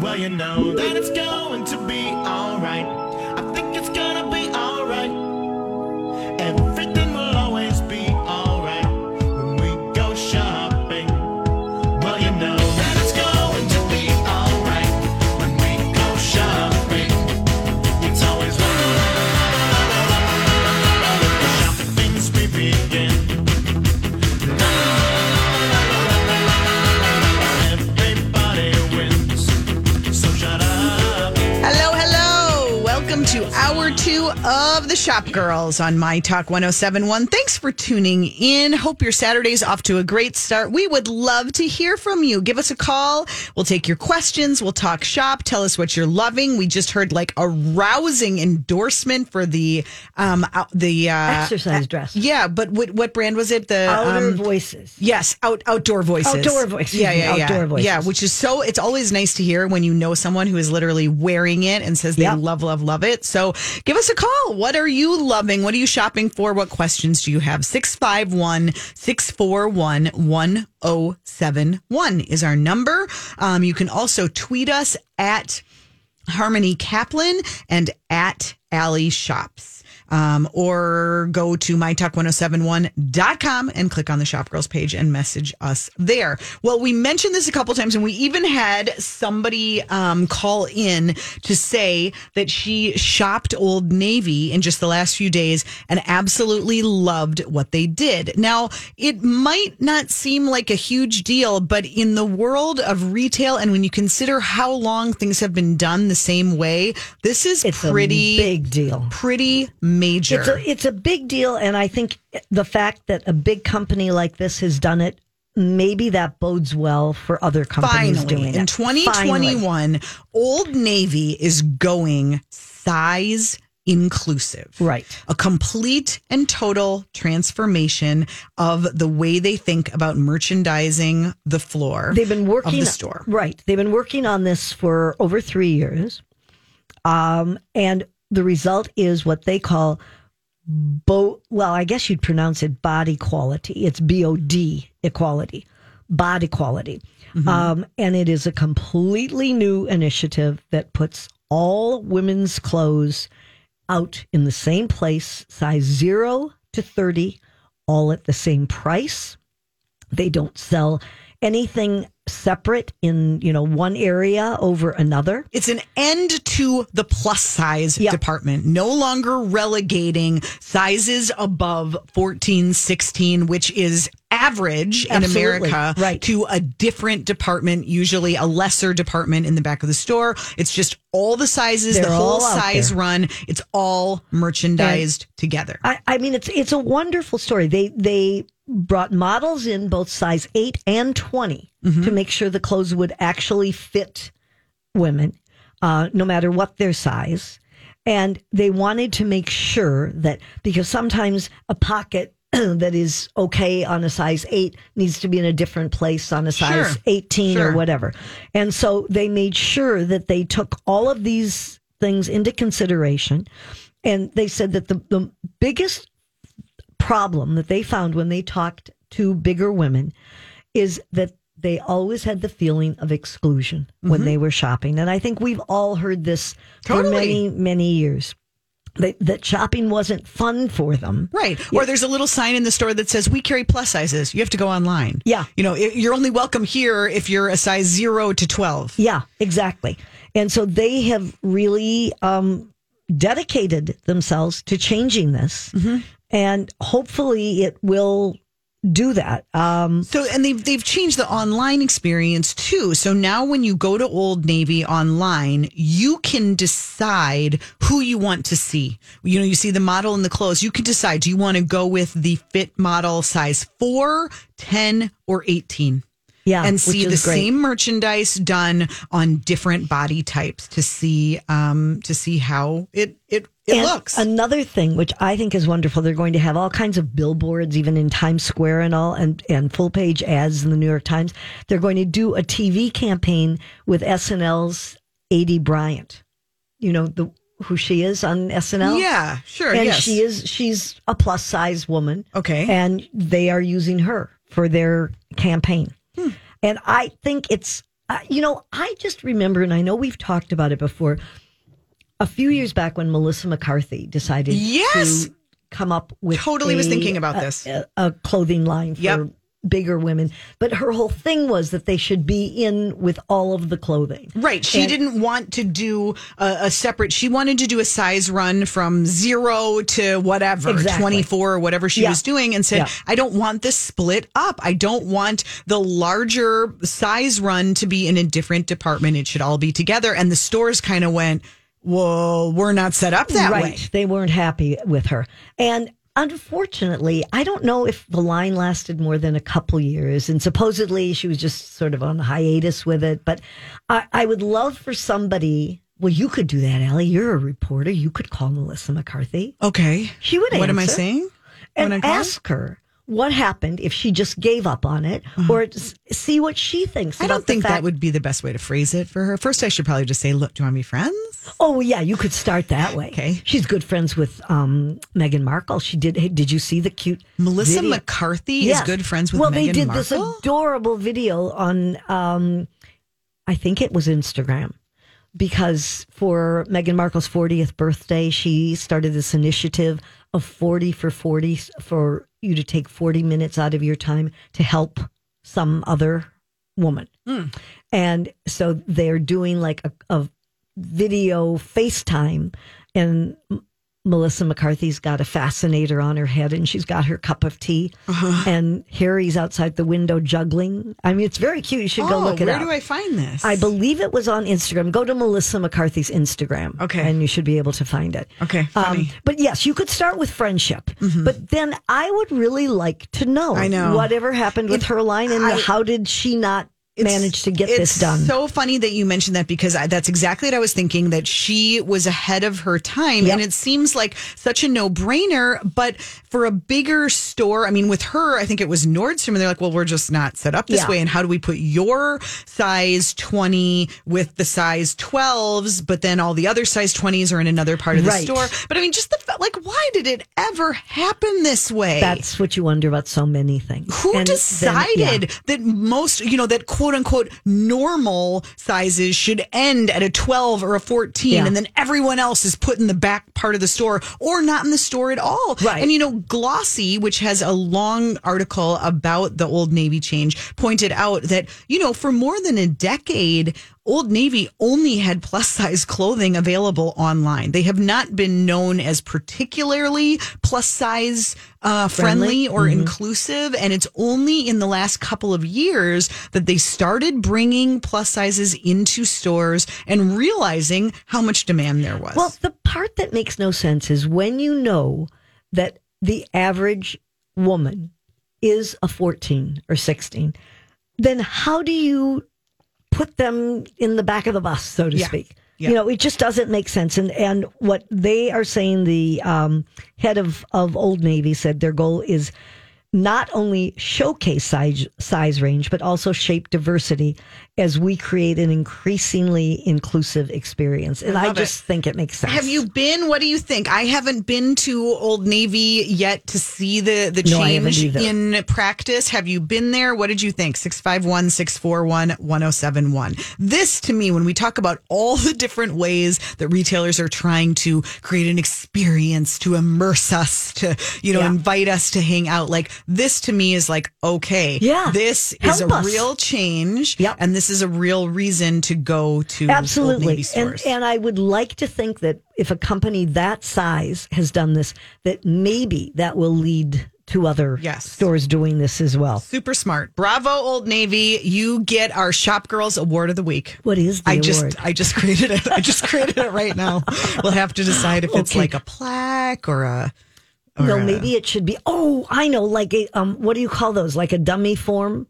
Well, you know that it's going to be alright. I think it's gonna be alright. Of the Shop Girls on My Talk 1071. Thanks for tuning in. Hope your Saturday's off to a great start. We would love to hear from you. Give us a call. We'll take your questions. We'll talk shop. Tell us what you're loving. We just heard like a rousing endorsement for the um out- the uh Exercise dress. Yeah, but what what brand was it? The Outer um, voices. Yes, out outdoor voices. Outdoor voices. Yeah, yeah, yeah. outdoor voices. Yeah, which is so. It's always nice to hear when you know someone who is literally wearing it and says they Yep. love, love, love it. So give us a call. What are you loving? What are you shopping for? What questions do you have? 651 641 1071 is our number. Um, you can also tweet us at Harmony Kaplan and at Allie Shops. Um, or go to mytalk1071.com and click on the Shop Girls page and message us there. Well, we mentioned this a couple times and we even had somebody um, call in to say that she shopped Old Navy in just the last few days and absolutely loved what they did. Now, it might not seem like a huge deal, but in the world of retail and when you consider how long things have been done the same way, this is It's pretty big deal. pretty major. It's a, it's a big deal. And I think the fact that a big company like this has done it, maybe that bodes well for other companies Finally, doing in it. 2021, Old Navy is going size inclusive. Right. A complete and total transformation of the way they think about merchandising the floor. They've been working of the store. Right. They've been working on this for over three years. Um, and the result is what they call bo well, I guess you'd pronounce it body quality. It's B O D equality. Body quality. Mm-hmm. Um, and it is a completely new initiative that puts all women's clothes out in the same place, size zero to 30, all at the same price. They don't sell anything separate in, you know, one area over another. It's an end to the plus size Yep. department, no longer relegating sizes above 14, 16, which is average in America, Right. to a different department, usually a lesser department in the back of the store. It's just all the sizes, the They're whole size there. run. It's all merchandised together. I, I mean, it's it's a wonderful story. They they brought models in both size eight and 20 to make sure the clothes would actually fit women, uh, no matter what their size. And they wanted to make sure that because sometimes a pocket that is okay on a size eight needs to be in a different place on a size Sure. 18 or whatever. And so they made sure that they took all of these things into consideration. And they said that the, the biggest problem that they found when they talked to bigger women is that they always had the feeling of exclusion when they were shopping. And I think we've all heard this for many, many years. That, that shopping wasn't fun for them. Right. Or there's a little sign in the store that says, we carry plus sizes. You have to go online. Yeah. You know, you're only welcome here if you're a size zero to 12. Yeah, exactly. And so they have really um, dedicated themselves to changing this. And hopefully it will do that. Um, So, and they've they've changed the online experience too. So now, when you go to Old Navy online, you can decide who you want to see. You know, you see the model and the clothes. You can decide: do you want to go with the fit model size 4, 10, or eighteen? yeah. and see the great. same merchandise done on different body types to see um to see how it it it And looks. Another thing, which I think is wonderful, they're going to have all kinds of billboards, even in Times Square and all, and, and full page ads in the New York Times. They're going to do a TV campaign with SNL's Aidy Bryant. You know the who she is on SNL. yeah, sure. and yes. she is she's a plus size woman. Okay. and they are using her for their campaign. Hmm. And I think it's uh, you know, I just remember, and I know we've talked about it before. A few years back, when Melissa McCarthy decided Yes! to come up with Totally was a- thinking about a- this. a, a clothing line for Yep. bigger women, but her whole thing was that they should be in with all of the clothing. Right. She And- didn't want to do a, a separate, she wanted to do a size run from zero to whatever, Exactly. 24 or whatever she Yeah. was doing, and said, Yeah. I don't want this split up. I don't want the larger size run to be in a different department. It should all be together. And the stores kind of went, well, we're not set up that right. way. They weren't happy with her. And unfortunately, I don't know if the line lasted more than a couple years. And supposedly she was just sort of on the hiatus with it. But I, I would love for somebody. Well, you could do that, Allie. You're a reporter. You could call Melissa McCarthy. Okay. She would What am I saying? and When I call? ask her what happened if she just gave up on it, or see what she thinks. I don't think the that would be the best way to phrase it for her. First, I should probably just say, look, do you want to be friends? Oh yeah, you could start that way. Okay. she's good friends with um, Meghan Markle. She did. hey, Did you see the cute Melissa video? McCarthy Yes. is good friends with well, Meghan they did Markle. this adorable video on, um, I think it was Instagram, because for Meghan Markle's 40th birthday, she started this initiative of 40 for 40 for you to take 40 minutes out of your time to help some other woman. Hmm. And so they're doing like a, a video FaceTime and Melissa McCarthy's got a fascinator on her head and she's got her cup of tea Uh-huh. and Harry's outside the window juggling. I mean, it's very cute. You should go Oh, look it where up. do I find this? I believe it was on Instagram. Go to Melissa McCarthy's Instagram. Okay. And you should be able to find it. Okay. Um, but yes, you could start with friendship. But then I would really like to know, I know. whatever happened with It- her line and I- how did she not It's- manage to get this done? So funny that you mentioned that because I, that's exactly what I was thinking that she was ahead of her time. Yep. And it seems like such a no brainer. But for a bigger store, I mean, with her, I think it was Nordstrom, and they're like, well, we're just not set up this Yeah. way. And how do we put your size 20 with the size 12s, but then all the other size 20s are in another part of the Right. store? But I mean, just the like, why did it ever happen this way? That's what you wonder about so many things. Who And then- decided yeah. that most, you know, that quote unquote normal sizes should end at a 12 or a 14 Yeah. and then everyone else is put in the back part of the store or not in the store at all. Right. And, you know, Glossy, which has a long article about the Old Navy change, pointed out that, you know, for more than a decade, Old Navy only had plus size clothing available online. They have not been known as particularly plus size uh, friendly, Friendly? or inclusive. And it's only in the last couple of years that they started bringing plus sizes into stores and realizing how much demand there was. Well, the part that makes no sense is when you know that the average woman is a 14 or 16, then how do you put them in the back of the bus, so to Yeah. speak? Yeah. You know, it just doesn't make sense. And and what they are saying, the um, head of, of Old Navy said their goal is not only showcase size, size range, but also shape diversity as we create an increasingly inclusive experience. And I, it. just think it makes sense. Have you been? What do you think? I haven't been to Old Navy yet to see the, the No, change in practice. Have you been there? What did you think? 651 641 1071. This to me, when we talk about all the different ways that retailers are trying to create an experience to immerse us, to, you know, Yeah. invite us to hang out, like this to me is like, okay, Yeah. this is a us. real change. Yep. And this is a real reason to go to Absolutely. Navy And, stores. and I would like to think that if a company that size has done this, that maybe that will lead to other Yes. stores doing this as well. Super smart. Bravo, Old Navy. You get our Shop Girls Award of the Week. What is the I just? I just created it. I just created it right now. We'll have to decide if it's like a plaque or a or no, maybe it should be. Oh, I know. Like a um, what do you call those? Like a dummy form.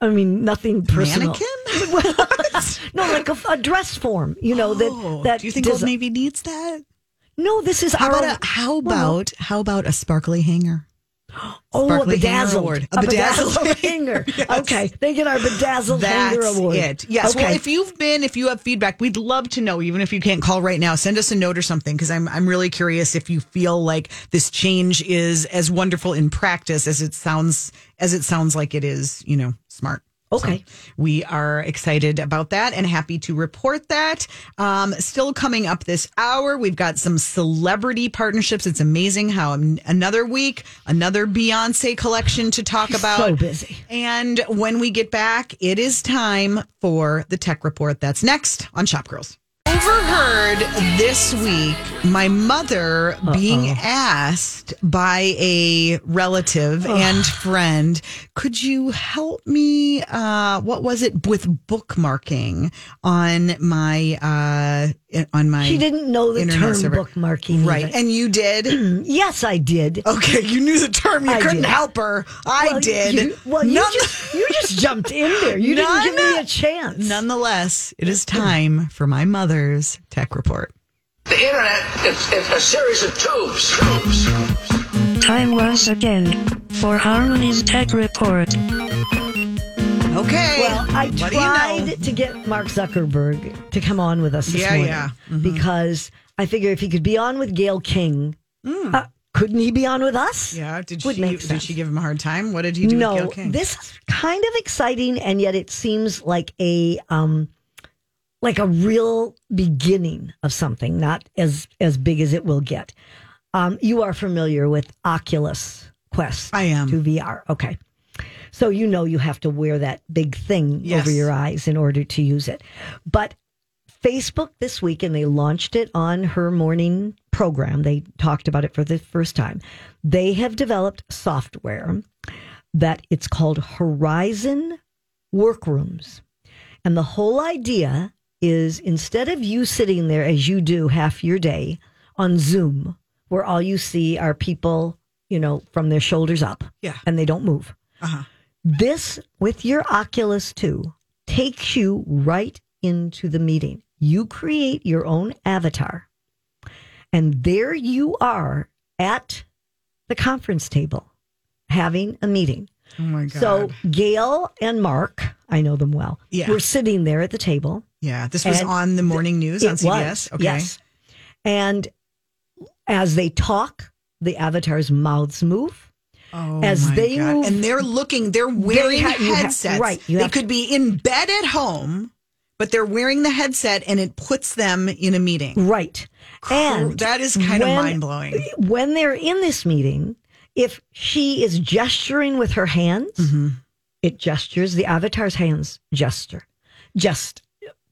I mean, nothing personal. mannequin. No, like a, a dress form. You know Oh, that. That do you think does- Old Navy needs that? No, this is How our. about a, how about how about a sparkly hanger? Oh, a Sparkly Hanger bedazzled, Award. a A bedazzled, bedazzled hanger. Yes. Okay, they get our bedazzled hanger award. it. Yes. Okay. Well, if you've been, if you have feedback, we'd love to know. Even if you can't call right now, send us a note or something because I'm I'm really curious if you feel like this change is as wonderful in practice as it sounds as it sounds like it is. You know, smart. Okay. we are excited about that and happy to report that. Um, still coming up this hour, we've got some celebrity partnerships. It's amazing how another week, another Beyonce collection to talk about. so busy. And when we get back, it is time for the tech report. That's next on Shop Girls. Overheard this week my mother being asked by a relative and friend, could you help me? Uh, what was it with bookmarking on my uh, on my She didn't know the term server. bookmarking. right? even. And you did. yes, I did. Okay, you knew the term. You I couldn't did. help her. I Well, did. You, well, you just, you just jumped in there. You didn't give me a chance. Nonetheless, it is time for my mother's tech report. The internet is, is a series of tubes. tubes. Time once again for Harmony's Tech Report. Okay. Well, I what do you tried know? to get Mark Zuckerberg to come on with us this Yeah, morning yeah. Mm-hmm. because I figure if he could be on with Gayle King, uh, couldn't he be on with us? Mm. Yeah. Did Would she? make Did sense. she give him a hard time? What did he do no, with Gayle King? this is kind of exciting, and yet it seems like a um, like a real beginning of something, not as as big as it will get. Um, you are familiar with Oculus Quest? I am. to VR. Okay, so you know you have to wear that big thing Yes. over your eyes in order to use it, but. Facebook this week, and they launched it on her morning program. They talked about it for the first time. They have developed software that it's called Horizon Workrooms. And the whole idea is instead of you sitting there as you do half your day on Zoom, where all you see are people, you know, from their shoulders up Yeah. and they don't move. Uh-huh. This with your Oculus 2 takes you right into the meeting. You create your own avatar, and there you are at the conference table having a meeting. oh my god. So Gayle and Mark, I know them well, Yeah. were sitting there at the table. yeah, this was on the morning news on CBS. was, okay. Yes. And as they talk, the avatars' mouths move. Oh As they God. move- and they're looking, they're wearing ha- you ha- right, they could be in bed at home, but they're wearing the headset, and it puts them in a meeting. Right. And that is kind of mind blowing. When they're in this meeting, if she is gesturing with her hands, mm-hmm. it gestures, the avatar's hands gesture. Just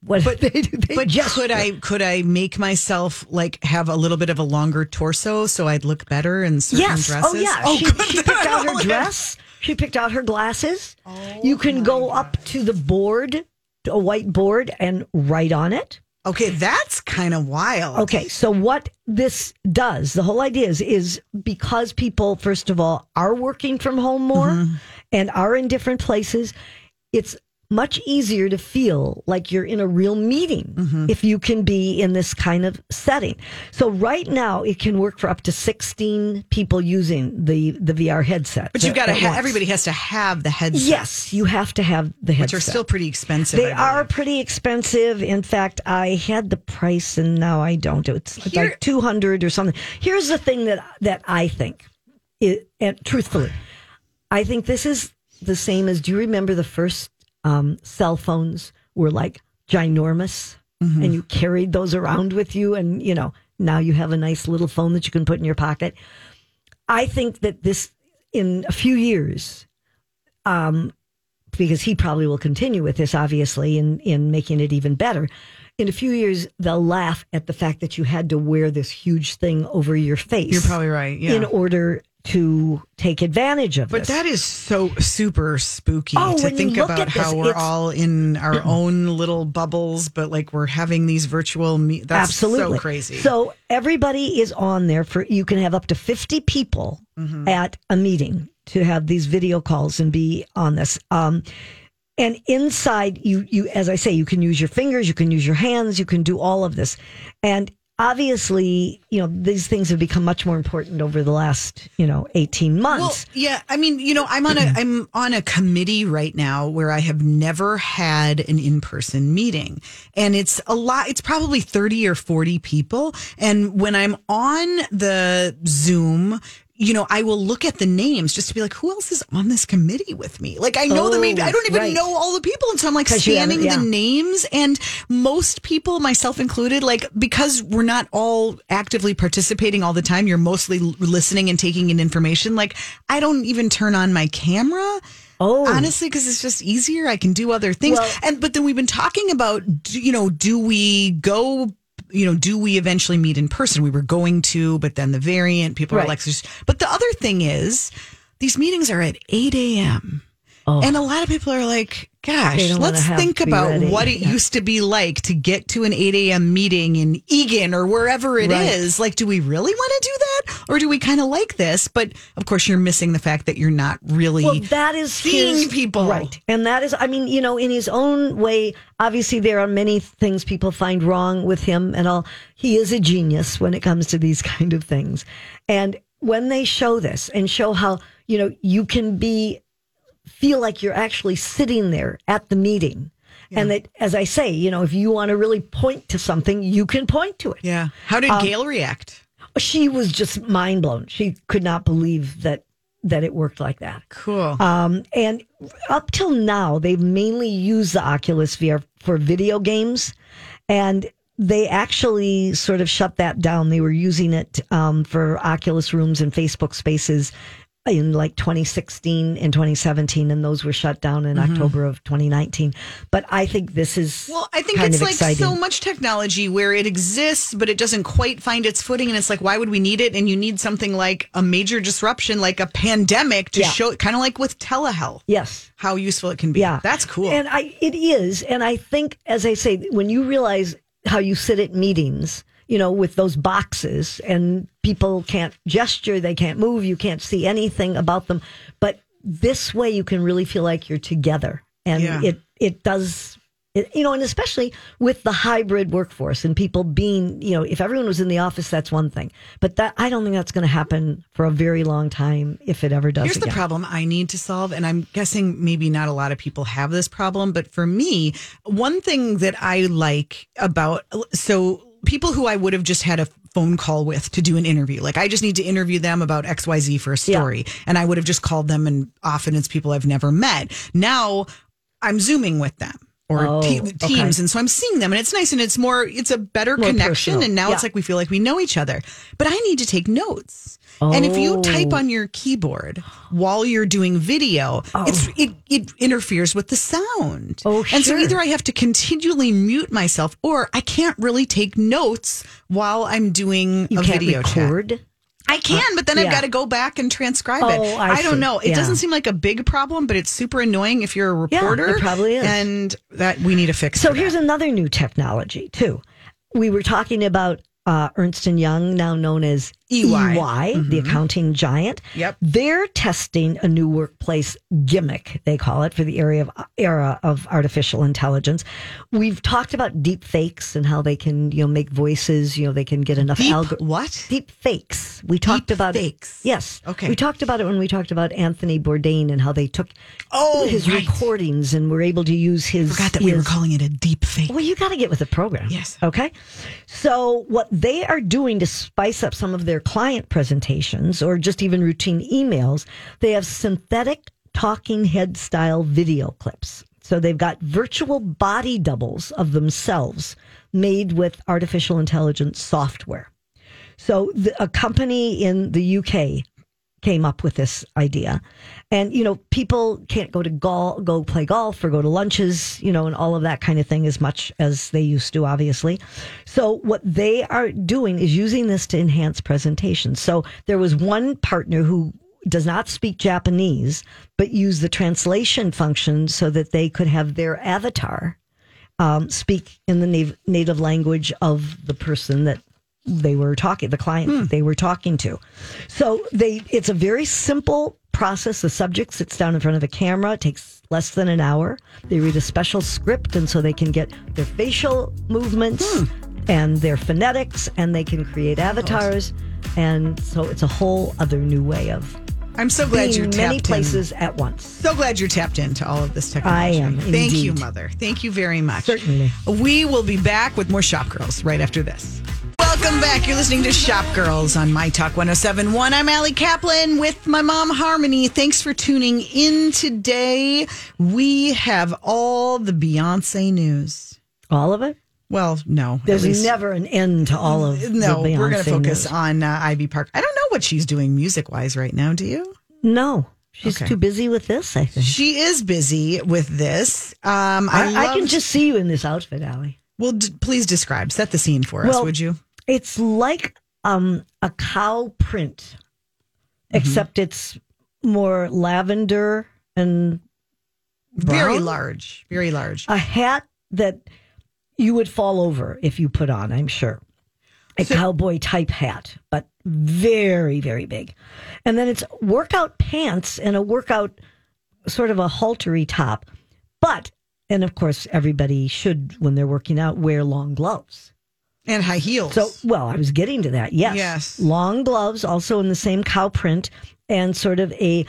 what But- they. They But gesture. could I could I make myself like have a little bit of a longer torso so I'd look better in certain Yes. dresses? Oh, yeah. she, good. she picked out her Oh, dress. She picked out her glasses. you can go up to the board, a white board, and write on it. Okay, that's kind of wild. Okay, so what this does, the whole idea is, is because people, first of all, are working from home more Mm-hmm. and are in different places, it's much easier to feel like you're in a real meeting Mm-hmm. if you can be in this kind of setting. So right now, it can work for up to 16 people using the, the VR headset. But you've got to have everybody has to have the headset. Yes, you have to have the headset. Which are still pretty expensive. They are pretty expensive. In fact, I had the price and now I don't. It's Here- like 200 or something. Here's the thing that that I think. It, and truthfully, I think this is the same as do you remember the first um, cell phones were like ginormous Mm-hmm. and you carried those around with you and you know, now you have a nice little phone that you can put in your pocket. I think that this in a few years um, because he probably will continue with this, obviously, in, in making it even better. In a few years, they'll laugh at the fact that you had to wear this huge thing over your face. You're probably right. Yeah. In order to take advantage of but this. that is so super spooky Oh, to think about this, how we're all in our own little bubbles, but like we're having these virtual. Me- that's Absolutely so crazy. So everybody is on there for you can have up to 50 people Mm-hmm. at a meeting to have these video calls and be on this. Um, and inside you, you, as I say, you can use your fingers, you can use your hands, you can do all of this. And obviously, you know, these things have become much more important over the last, you know, 18 Well, months. yeah, I mean, you know, I'm on a I'm on a committee right now where I have never had an in-person meeting. And it's a lot it's probably 30 or 40 people, and when I'm on the Zoom you know, I will look at the names just to be like, who else is on this committee with me? Like, I know them. I don't even right. know all the people. And so I'm like scanning the names. And most people, myself included, like, because we're not all actively participating all the time, you're mostly listening and taking in information. Like, I don't even turn on my camera. Oh. honestly, because it's just easier. I can do other things. Well- and but then we've been talking about, you know, do we go? You know, do we eventually meet in person? We were going to, but then the variant, people Right. are like, but the other thing is, these meetings are at 8 a.m. Oh. And a lot of people are like, gosh, let's think about ready. what it Yeah. used to be like to get to an 8 a.m. meeting in Eagan or wherever it is. Right. Like, do we really want to do that? Or do we kind of like this? But of course, you're missing the fact that you're not really Well, that is seeing his, people. right? And that is, I mean, you know, in his own way. Obviously, there are many things people find wrong with him, and all. He is a genius when it comes to these kind of things. And when they show this and show how you know you can be feel like you're actually sitting there at the meeting. And that, as I say, you know, if you want to really point to something, you can point to it. Yeah. How did Gayle react? She was just mind blown. She could not believe that that it worked like that. Cool. Um, and up till now, they've mainly used the Oculus VR for video games, and they actually sort of shut that down. They were using it um, for Oculus rooms and Facebook Spaces in like 2016 and 2017, and those were shut down in October of 2019. But I think this is Mm-hmm. well, I think it's like exciting. so much technology where it exists, but it doesn't quite find its footing. And it's like, why would we need it? And you need something like a major disruption, like a pandemic, to Yeah. show kind of like with telehealth, yes. how useful it can be. Yeah, That's cool. And I, it is, and I think, as I say, when you realize how you sit at meetings, you know, with those boxes, and people can't gesture, they can't move, you can't see anything about them, but this way you can really feel like you're together, and Yeah. it it does. It, you know, and especially with the hybrid workforce and people being, you know, if everyone was in the office, that's one thing. But that I don't think that's going to happen for a very long time, if it ever does. Here's the problem I need to solve, and I'm guessing maybe not a lot of people have this problem, but for me, one thing that I like about so people who I would have just had a phone call with to do an interview, like I just need to interview them about XYZ for a story, and I would have just called them, and often it's people I've never met. Now I'm zooming with them. Or Oh, te- okay. teams, and so I'm seeing them, and it's nice, and it's more, it's a better More connection, personal. and now it's like we feel like we know each other. But I need to take notes, and if you type Oh. on your keyboard while you're doing video, oh. it's it, it interferes with the sound. Oh, sure. And so either I have to continually mute myself or I can't really take notes while I'm doing You a video chat. I can, but then I've got to go back and transcribe Oh, it. I don't see. know. It Yeah. doesn't seem like a big problem, but it's super annoying if you're a reporter. Yeah, it probably is. And that we need to fix. So here's another new technology too. We were talking about uh, Ernst and Young, now known as EY. EY, the accounting giant. Mm-hmm. Yep. They're testing a new workplace gimmick, they call it, for the area of era of artificial intelligence. We've talked about deep fakes and how they can, you know, make voices, you know, they can get enough Deep algor- what? Deep fakes. We talked about deep fakes. it. Yes. Okay. We talked about it when we talked about Anthony Bourdain and how they took Oh, his right. recordings and were able to use his. Forgot that we were calling it a deep fake. well, you got to get with the program. Yes. Okay. So, what they are doing to spice up some of their client presentations or just even routine emails, they have synthetic talking head style video clips. So, they've got virtual body doubles of themselves made with artificial intelligence software. So, the, a company in the UK came up with this idea. And, you know, people can't go to golf, go play golf or go to lunches, you know, and all of that kind of thing as much as they used to, obviously. So what they are doing is using this to enhance presentations. So there was one partner who does not speak Japanese, but use the translation function so that they could have their avatar um, speak in the native language of the person that they were talking, the client that they were talking to. So they, it's a very simple process. The subject sits down in front of a camera. It takes less than an hour. They read a special script, and so they can get their facial movements hmm. and their phonetics, and they can create avatars. And so it's a whole other new way of I'm so glad you're tapped many in. places at once. So glad you're tapped into all of this technology. I am, Thank you. Mother. Thank you very much. Certainly. We will be back with more Shop Girls right after this. Welcome back. You're listening to Shop Girls on My Talk 1071. I'm Allie Kaplan with my mom, Harmony. Thanks for tuning in today. We have all the Beyonce news. All of it? Well, no. There's never an end to all of No, we're going to focus news. on uh, Ivy Park. I don't know what she's doing music wise right now. Do you? No, she's Okay. too busy with this, I think. She is busy with this. Um, I, I, I can just see you in this outfit, Allie. Well, d- please describe, set the scene for us, Well, would you? It's like um, a cow print, Mm-hmm. except it's more lavender and Very large, very large. a hat that you would fall over if you put on, I'm sure. A cowboy type hat, but very, very big. And then it's workout pants and a workout sort of a haltery top. But, and of course, everybody should, when they're working out, wear long gloves. And high heels. So, well, I was getting to that. Yes. Yes. Long gloves, also in the same cow print, and sort of a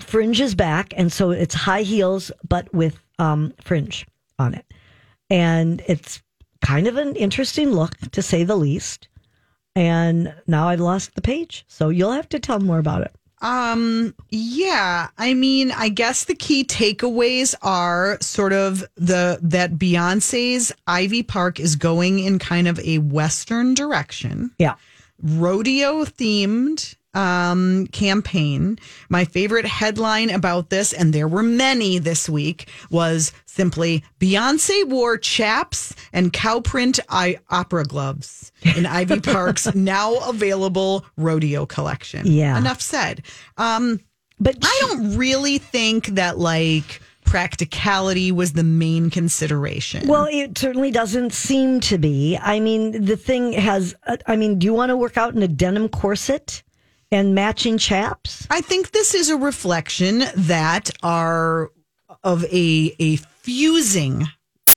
fringes back. And so it's high heels, but with um, fringe on it. And it's kind of an interesting look, to say the least. And now I've lost the page. So you'll have to tell more about it. Um, yeah, I mean, I guess the key takeaways are sort of the that Beyonce's Ivy Park is going in kind of a western direction, Yeah. rodeo themed um campaign. My favorite headline about this and there were many this week was simply Beyonce wore chaps and cow print eye opera gloves in Ivy Park's now available rodeo collection. Yeah. Enough said. Um But I don't really think that like practicality was the main consideration. Well, it certainly doesn't seem to be. I mean, the thing has, uh, I mean, do you want to work out in a denim corset and matching chaps? I think this is a reflection that are of a a fusing,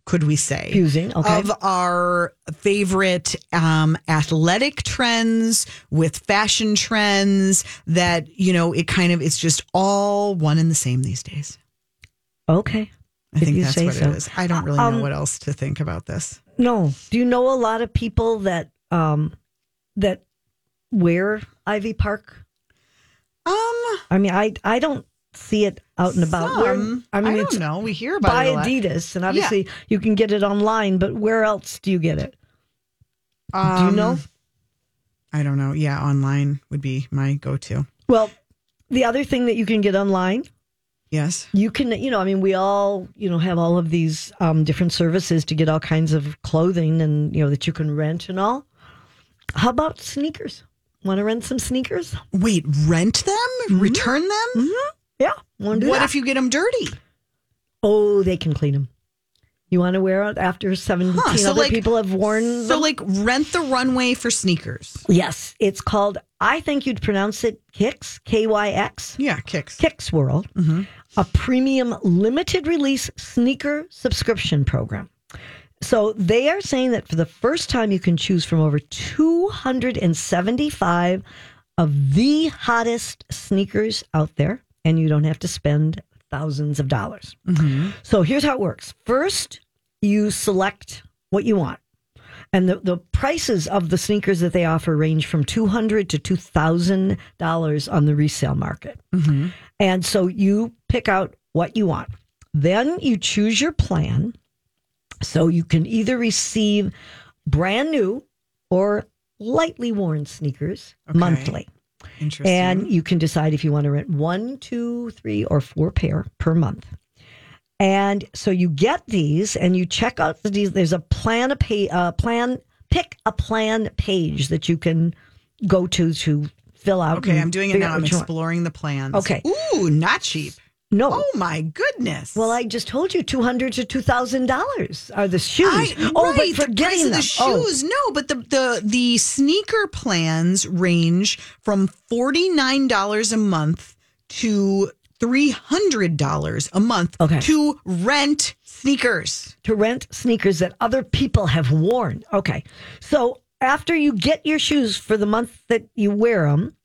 could we say, Fusing, okay. of our favorite um, athletic trends with fashion trends. That you know, it kind of it's just all one and the same these days. Okay. I If think that's what so. it is. I don't really know Um, what else to think about this. No. Do you know a lot of people that um that wear Ivy Park? Um, I mean, I I don't see it out and about. Where- some, I mean, don't it's know. We hear about by it a lot. Adidas, and obviously you can get it online. But where else do you get it? do you Um, know? I don't know. Yeah, online would be my go-to. Well, the other thing that you can get online Yes. you can you know i mean we all you know have all of these um, different services to get all kinds of clothing and you know that you can rent and all how about sneakers want to rent some sneakers Wait, rent them? Mm-hmm. Return them? Mm-hmm. yeah to do What that? if you get them dirty? oh they can clean them you want to wear it after 17 Huh, so other like- people have worn So, them? like, rent the runway for sneakers. yes it's called i think you'd pronounce it kicks k-y-x Yeah, kicks. Kicks World, mm-hmm. a premium limited release sneaker subscription program. So they are saying that for the first time, you can choose from over 275 of the hottest sneakers out there, and you don't have to spend thousands of dollars. Mm-hmm. So here's how it works first, you select what you want. And the, the prices of the sneakers that they offer range from two hundred to two thousand dollars on the resale market. Mm-hmm. And so you pick out what you want. Then you choose your plan. So you can either receive brand new or lightly worn sneakers Okay. monthly. Interesting. And you can decide if you want to rent one, two, three, or four pair per month. And so you get these and you check out the these. There's a plan a pay, uh, plan pick a plan page that you can go to to fill out. okay, I'm doing it now. I'm what you want. exploring the plans. Okay. Ooh, not cheap. No. Oh, my goodness. Well, I just told you two hundred to two thousand dollars are the shoes. I, oh, right, but for the getting price of them. the Oh, shoes. No, but the, the the sneaker plans range from forty nine dollars a month to three hundred dollars a month Okay. to rent sneakers. to rent sneakers that other people have worn. Okay. So after you get your shoes for the month that you wear them,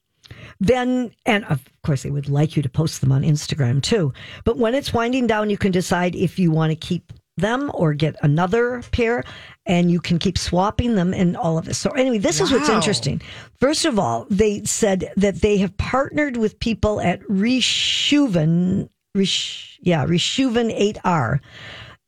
then, and of course, they would like you to post them on Instagram too. But when it's winding down, you can decide if you want to keep them or get another pair and you can keep swapping them and all of this. So anyway, this is what's interesting. First of all, they said that they have partnered with people at Reshuven, Resh, yeah, Reshuven 8R.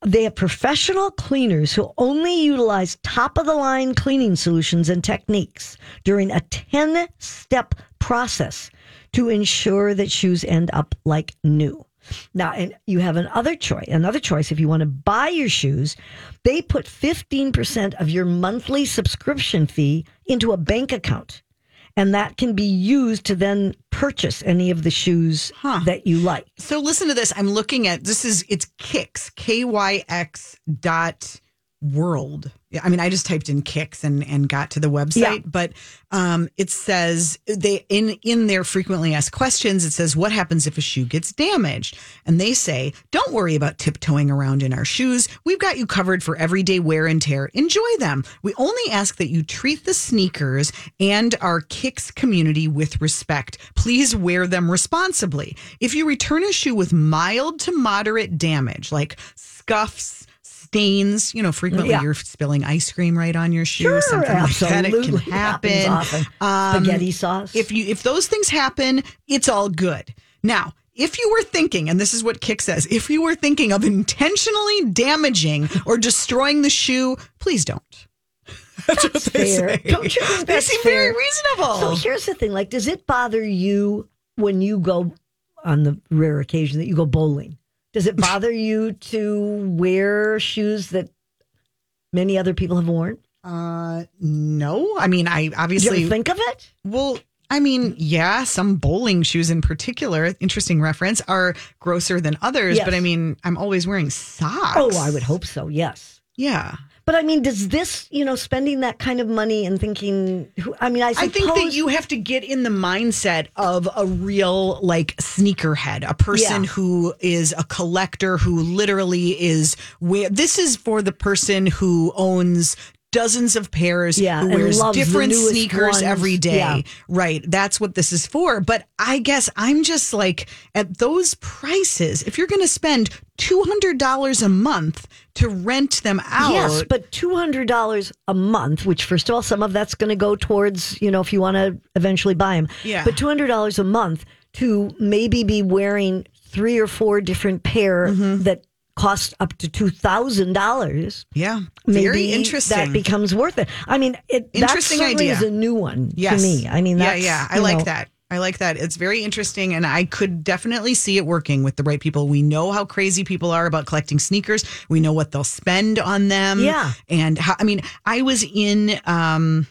They have professional cleaners who only utilize top of the line cleaning solutions and techniques during a 10 step process to ensure that shoes end up like new. Now, and you have another choice. Another choice if you want to buy your shoes, they put 15% of your monthly subscription fee into a bank account. And that can be used to then purchase any of the shoes Huh. that you like. So listen to this. I'm looking at this is it's Kicks K Y X dot world. I mean, I just typed in Kicks and and got to the website, Yeah. but um, it says they in in their frequently asked questions. It says what happens if a shoe gets damaged, and they say don't worry about tiptoeing around in our shoes. We've got you covered for everyday wear and tear. Enjoy them. We only ask that you treat the sneakers and our Kicks community with respect. Please wear them responsibly. If you return a shoe with mild to moderate damage, like scuffs, stains, you know, frequently Yeah. you're spilling ice cream right on your shoe, Sure, something like that. It absolutely. can happen. often. Um, Spaghetti sauce. If you if those things happen, it's all good. Now, if you were thinking, and this is what Kick says, if you were thinking of intentionally damaging or destroying the shoe, please don't. That's, what they fair. say. Don't you think they seem fair? very reasonable. So here's the thing: like, does it bother you when you go on the rare occasion that you go bowling? Does it bother you to wear shoes that many other people have worn? uh, no, I mean, I obviously think of it? Well, I mean, yeah, some bowling shoes in particular, interesting reference, are grosser than others. Yes. But I mean, I'm always wearing socks. Oh, I would hope so. Yes. Yeah. But I mean, does this, you know, spending that kind of money and thinking, who- I mean, I I think that you have to get in the mindset of a real like sneakerhead, a person Yeah. who is a collector who literally is where this is for the person who owns dozens of pairs Yeah, who wears different sneakers ones. every day. Yeah. Right. That's what this is for. But I guess I'm just like at those prices, if you're going to spend $200 a month to rent them out. Yes, but two hundred dollars a month, which first of all, some of that's going to go towards you know if you want to eventually buy them. Yeah. But two hundred dollars a month to maybe be wearing three or four different pair Mm-hmm. that cost up to two thousand dollars. yeah. Very interesting. That becomes worth it. I mean, it Interesting that idea. is a new one Yes. to me. I mean, yeah, that's, yeah, I like know, that. I like that. It's very interesting, and I could definitely see it working with the right people. We know how crazy people are about collecting sneakers. We know what they'll spend on them. Yeah. and how. I mean, I was in. um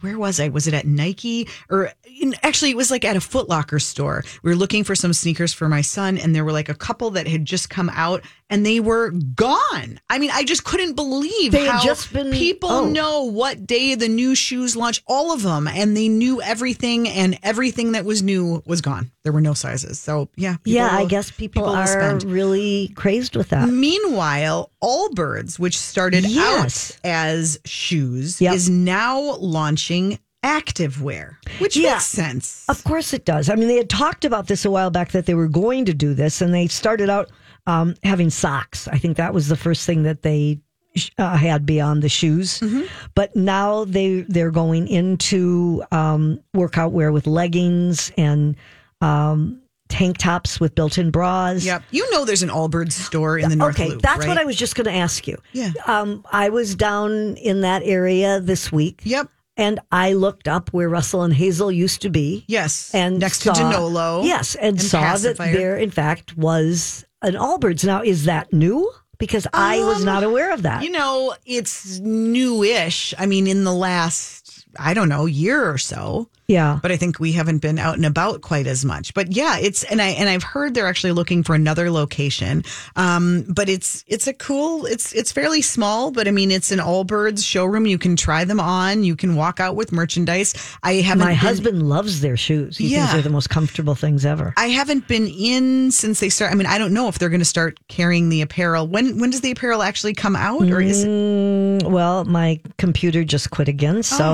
where was I? Was it at Nike or in, actually it was like at a Foot Locker store. We were looking for some sneakers for my son and there were like a couple that had just come out and they were gone. I mean, I just couldn't believe They how just been- people oh. know what day the new shoes launch, all of them, and they knew everything and everything that was new was gone. There were no sizes. So, yeah. people Yeah, I guess people, will are really crazed with that. Meanwhile, Allbirds, which started Yes. out as shoes, Yep. is now launching activewear, which Yeah. makes sense. Of course it does. I mean, they had talked about this a while back that they were going to do this, and they started out um, having socks. I think that was the first thing that they uh, had beyond the shoes. Mm-hmm. But now they they're going into um, workout wear with leggings and um, tank tops with built-in bras. Yep. You know there's an Allbirds store in the North Okay, Loop, that's right? what I was just going to ask you. Yeah. Um, I was down in that area this week. Yep. And I looked up where Russell and Hazel used to be. Yes. And next saw, to Danolo. Yes, and, saw Pacifier. that there, in fact, was an Allbirds. Now, is that new? Because I was Um, not aware of that. You know, it's newish. I mean, in the last, I don't know, year or so. Yeah. But I think we haven't been out and about quite as much. But yeah, it's and I and I've heard they're actually looking for another location. Um, but it's it's a cool. It's it's fairly small, but I mean, it's an Allbirds showroom. You can try them on. You can walk out with merchandise. I haven't. My been- husband loves their shoes. He thinks Yeah. they're the most comfortable things ever. I haven't been in since they start. I mean, I don't know if they're going to start carrying the apparel. When when does the apparel actually come out, or is it? Mm, well, my computer just quit again, so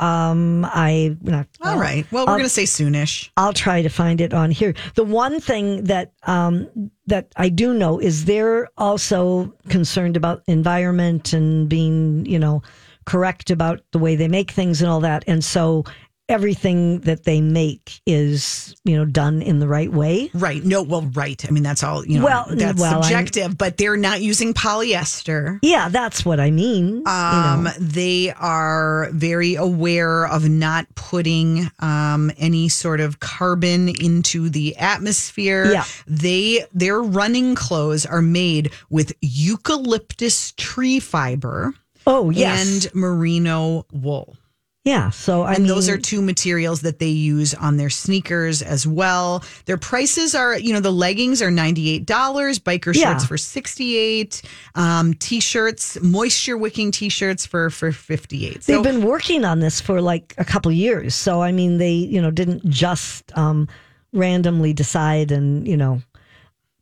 Oh. um, I not All right. Well, we're going to say soonish. I'll try to find it on here. The one thing that um, that I do know is they're also concerned about environment and being, you know, correct about the way they make things and all that. And so everything that they make is, you know, done in the right way. Right. No, well, right. I mean, that's all, you know, Well, that's well, I'm- subjective, but they're not using polyester. Yeah, that's what I mean. you Um, know. they are very aware of not putting um, any sort of carbon into the atmosphere. Yeah. They their running clothes are made with eucalyptus tree fiber Oh, yes. and merino wool. Yeah. So I and mean, those are two materials that they use on their sneakers as well. Their prices are, you know, the leggings are $98, biker Yeah. shorts for 68, um, t-shirts, moisture wicking t-shirts for for 58. They've So been working on this for like a couple years. So I mean, they you know didn't just um, randomly decide, and you know.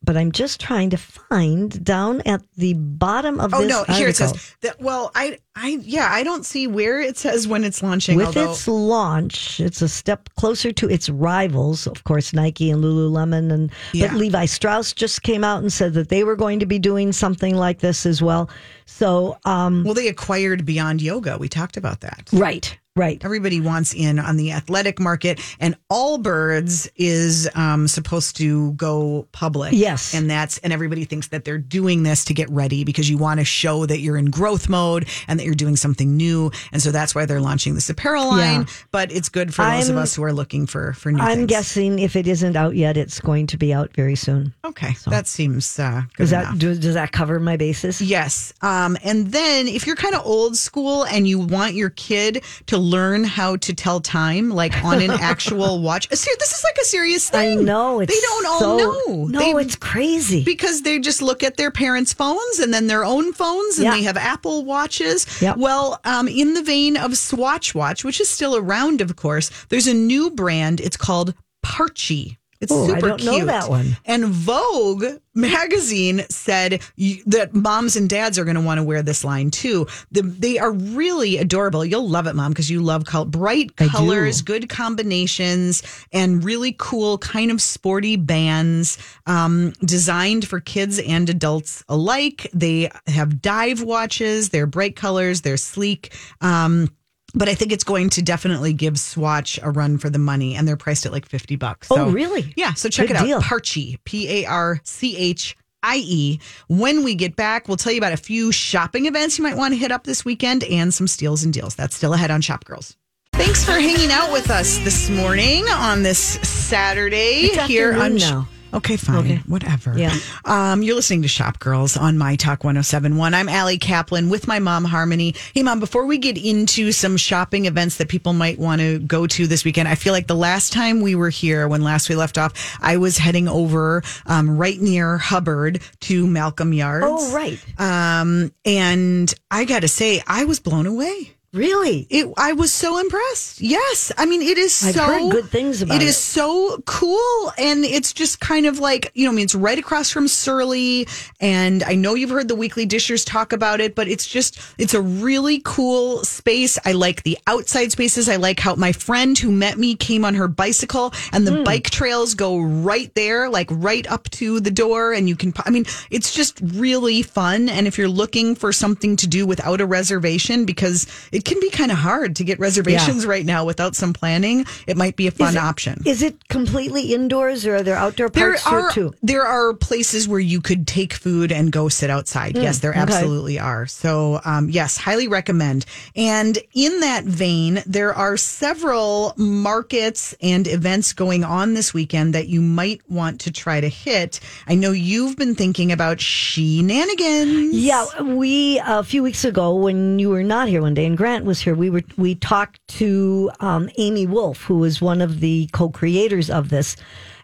But I'm just trying to find down at the bottom of Oh this no, here it says that well, I I yeah, I don't see where it says when it's launching With although its launch, it's a step closer to its rivals, of course, Nike and Lululemon, and Yeah. but Levi Strauss just came out and said that they were going to be doing something like this as well. So, um, well they acquired Beyond Yoga. We talked about that. right, right, Everybody wants in on the athletic market, and Allbirds is um, supposed to go public. Yes. and that's and everybody thinks that they're doing this to get ready because you want to show that you're in growth mode and that you're doing something new, and so that's why they're launching this apparel line. Yeah. But it's good for those of I'm- us who are looking for for new. I'm things. guessing if it isn't out yet, it's going to be out very soon. Okay, so. that seems uh, good Does that do, does that cover my basis? Yes. Um, and then if you're kind of old school and you want your kid to learn how to tell time, like on an actual watch, this is like a serious thing. I know it's they don't all so- know. No, They- it's crazy. because they just look at their parents' phones and then their own phones, and Yeah. they have Apple watches. Yep. Well, um, in the vein of Swatch Watch, which is still around, of course, there's a new brand. It's called Parchie. It's Oh, I super don't know cute. that one. And Vogue magazine said that moms and dads are going to want to wear this line too. The, they are really adorable. You'll love it, mom, because you love col- bright colors, good combinations, and really cool, kind of sporty bands um, designed for kids and adults alike. They have dive watches. They're bright colors. They're sleek. Um, but I think it's going to definitely give Swatch a run for the money, and they're priced at like fifty bucks. Oh, really? Yeah. So check Good it out. deal. Parchie, P A R C H I E. When we get back, we'll tell you about a few shopping events you might want to hit up this weekend and some steals and deals. That's still ahead on Shop Girls. Thanks for hanging out with us this morning on this Saturday It's here on. now. Okay, fine. Okay. Whatever. Yeah. Um, you're listening to Shop Girls on My Talk 1071. I'm Allie Kaplan with my mom, Harmony. Hey, mom, before we get into some shopping events that people might want to go to this weekend, I feel like the last time we were here, when last we left off, I was heading over um, right near Hubbard to Malcolm Yards. Oh, right. Um, and I got to say, I was blown away. Really? It, I was so impressed. Yes, I mean it is. I've so, heard good things about It it. is so cool, and it's just kind of like you know, I mean, it's right across from Surly, and I know you've heard the Weekly Dishers talk about it, but it's just it's a really cool space. I like the outside spaces. I like how my friend who met me came on her bicycle, and the Hmm. bike trails go right there, like right up to the door, and you can. I mean, it's just really fun. And if you're looking for something to do without a reservation, because it can be kind of hard to get reservations right now without some planning, it might be a fun Is it- option. Is it completely indoors or are there outdoor There parts to are too? there are places where you could take food and go sit outside. yes, there okay. absolutely are. So um, yes, highly recommend. And in that vein, there are several markets and events going on this weekend that you might want to try to hit. I know you've been thinking about shenanigans. Yeah, we a few weeks ago when you were not here one day and Was here, we were we talked to um, Amy Wolf, who is one of the co-creators of this.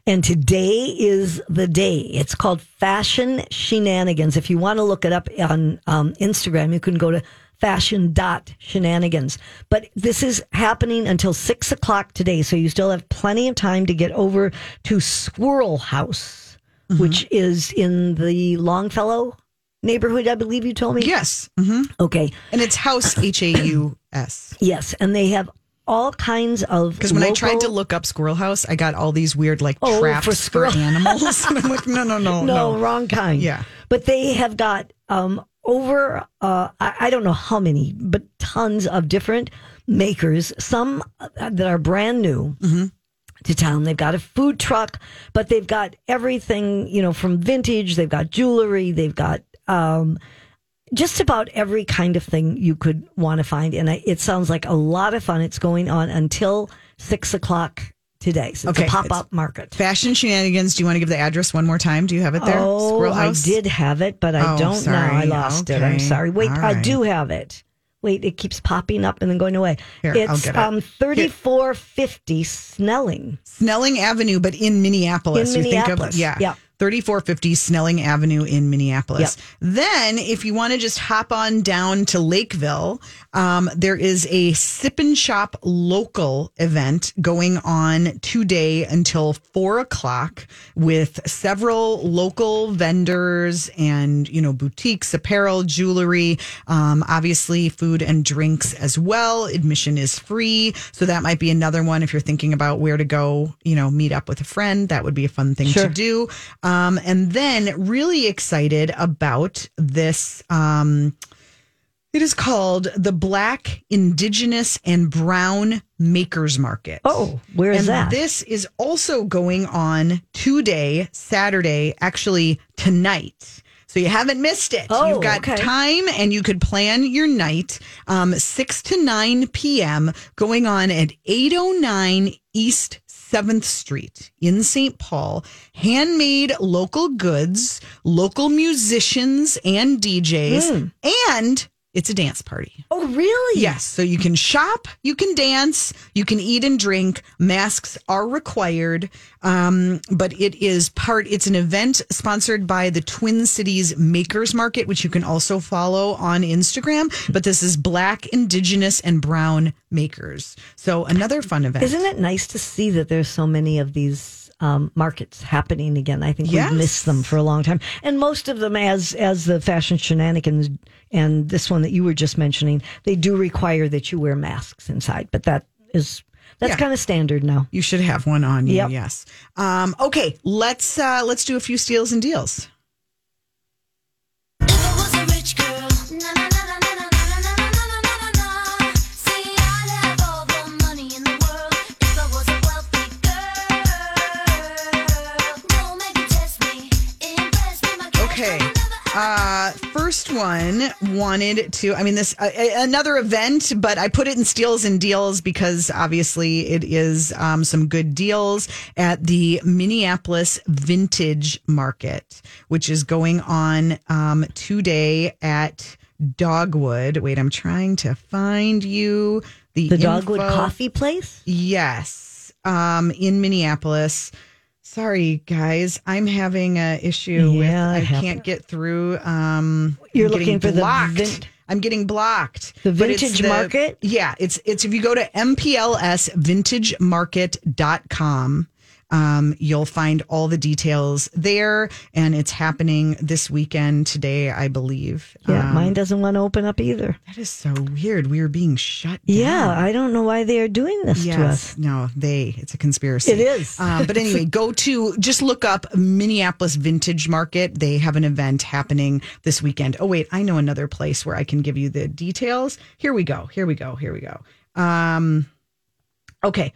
And today is the day. It's called Fashion Shenanigans. If you want to look it up on um, Instagram, you can go to fashion dot shenanigans. But this is happening until six o'clock today, so you still have plenty of time to get over to Squirrel Haus, which is in the Longfellow neighborhood, I believe you told me. Yes. hmm Okay. And it's Haus H A U S. Yes, and they have all kinds of Because when I tried to look up Squirrel Haus, I got all these weird like Oh, traps for for, squirrel- animals. and I'm like, no, no, no, no, no. wrong kind. Yeah. but they have got um over uh I, I don't know how many, but tons of different makers. Some uh, that are brand new. Mm-hmm. To town, they've got a food truck, but they've got everything, you know, from vintage. They've got jewelry. They've got um, just about every kind of thing you could want to find. And I- it sounds like a lot of fun. It's going on until six o'clock today. So it's Okay, a pop up market. Fashion shenanigans. Do you want to give the address one more time? Do you have it there? Oh, Squirrel I did have it, but I Oh, don't know. I sorry. lost it. I'm sorry. Wait, All I do have it. Wait, it keeps popping up and then going away. Here, it's it. um 3450 Snelling. Snelling Avenue, but in Minneapolis. In You think Minneapolis, of yeah. yeah. 3450 Snelling Avenue in Minneapolis. Yep. Then, if you want to just hop on down to Lakeville, um, there is a sip and shop local event going on today until four o'clock with several local vendors and, you know, boutiques, apparel, jewelry, um, obviously food and drinks as well. Admission is free. So that might be another one if you're thinking about where to go, you know, meet up with a friend. That would be a fun thing Sure. to do. Um, and then really excited about this. Um, it is called the Black, Indigenous, and Brown Makers Market. Oh, where is and that? This is also going on today, Saturday, actually tonight. So you haven't missed it. Oh, You've got okay. time and you could plan your night. Um, 6 to 9 p.m. going on at 809 East 7th Street in St. Paul. Handmade local goods, local musicians and DJs, Hmm. and it's a dance party. oh, really? Yes. So you can shop, you can dance, you can eat and drink. Masks are required. Um, but it is part, it's an event sponsored by the Twin Cities Makers Market, which you can also follow on Instagram. But this is Black, Indigenous, and Brown Makers. So another fun event. Isn't it nice to see that there's so many of these um, markets happening again? I think Yes. we've missed them for a long time, and most of them, as as the fashion shenanigans and this one that you were just mentioning, they do require that you wear masks inside. But that is that's Yeah. kind of standard now. You should have one on you. Yep. Yes. Um, okay. Let's uh, let's do a few steals and deals. Uh, first one wanted to, I mean, this, uh, another event, but I put it in steals and deals because obviously it is um, some good deals at the Minneapolis Vintage Market, which is going on um, today at Dogwood. Wait, I'm trying to find you the, The Dogwood. Coffee Place. Yes, um, in Minneapolis. Sorry, guys, I'm having a issue with Yeah, I can't get through. Um, You're looking for the blocked. vin- I'm getting blocked. The vintage market? Yeah, it's it's if you go to mplsvintagemarket.com. Um, you'll find all the details there, and it's happening this weekend today, I believe. Yeah, Um, mine doesn't want to open up either. That is so weird. We are being shut down. Yeah, I don't know why they are doing this to us. No, they. It's a conspiracy. It is. Um, but anyway, go to just look up Minneapolis Vintage Market. They have an event happening this weekend. Oh wait, I know another place where I can give you the details. Here we go. Here we go. Here we go. Um, okay,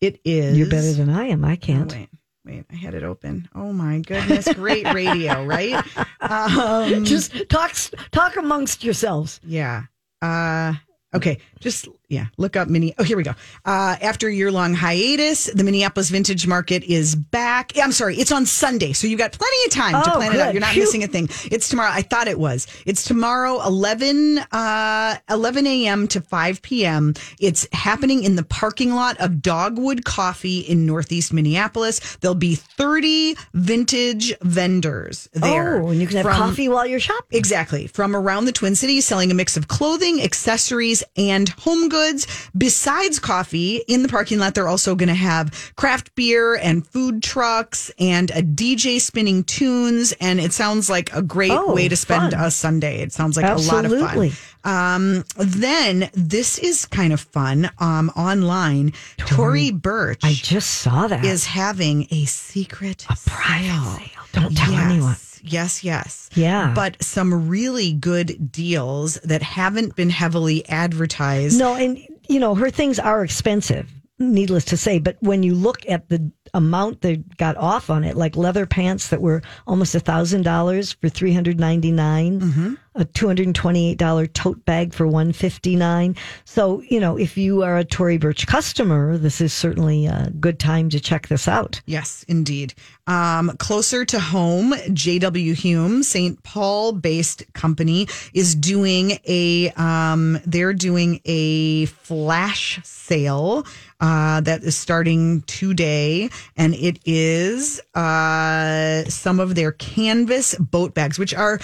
it is. You're better than I am. I Oh, can't. wait, wait. I had it open. Oh my goodness! Great radio, right? Um, Just talk talk amongst yourselves. Yeah. Uh okay. Just yeah, look up mini Oh, here we go. Uh after a year long hiatus, the Minneapolis Vintage Market is back. I'm sorry, it's on Sunday. So you've got plenty of time to Oh, plan it out. You're not Phew. missing a thing. It's tomorrow. I thought it was. It's tomorrow 11 uh 11 a.m. to 5 p.m. It's happening in the parking lot of Dogwood Coffee in Northeast Minneapolis. There'll be 30 vintage vendors there. Oh, and you can have from- coffee while you're shopping. Exactly. From around the Twin Cities, selling a mix of clothing, accessories, and home goods. Goods. Besides coffee, in the parking lot, they're also going to have craft beer and food trucks and a DJ spinning tunes. And it sounds like a great Oh, way to spend fun. a Sunday. It sounds like a lot of fun. Um, then this is kind of fun. Um, online, Tory Burch I just saw that. is having a secret a private sale. Don't tell anyone. Yes, yes. Yeah. But some really good deals that haven't been heavily advertised. No, and you know, her things are expensive, needless to say, but when you look at the amount they got off on it, like leather pants that were almost a thousand dollars for three hundred ninety nine. two mm-hmm. Eight dollar tote bag for one fifty nine. So, you know, if you are a Tory Burch customer, this is certainly a good time to check this out. Yes, indeed. Um, closer to home, JW Hulme, St. Paul based company, is doing a, um, they're doing a flash sale uh, that is starting today. And it is uh, some of their canvas boat bags, which are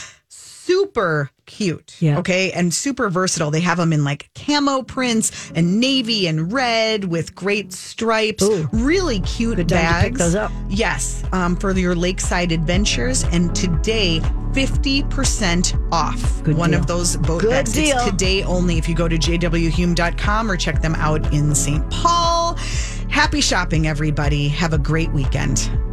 super cute. Yeah. Okay. And super versatile. They have them in like camo prints and navy and red with great stripes. Ooh. Really cute Good time to bags. pick those up. Yes. Um, for your lakeside adventures. And today, 50% off Good one deal. of those boat Good bags. deal. It's today only if you go to jwhulme.com or check them out in St. Paul. Happy shopping, everybody. Have a great weekend.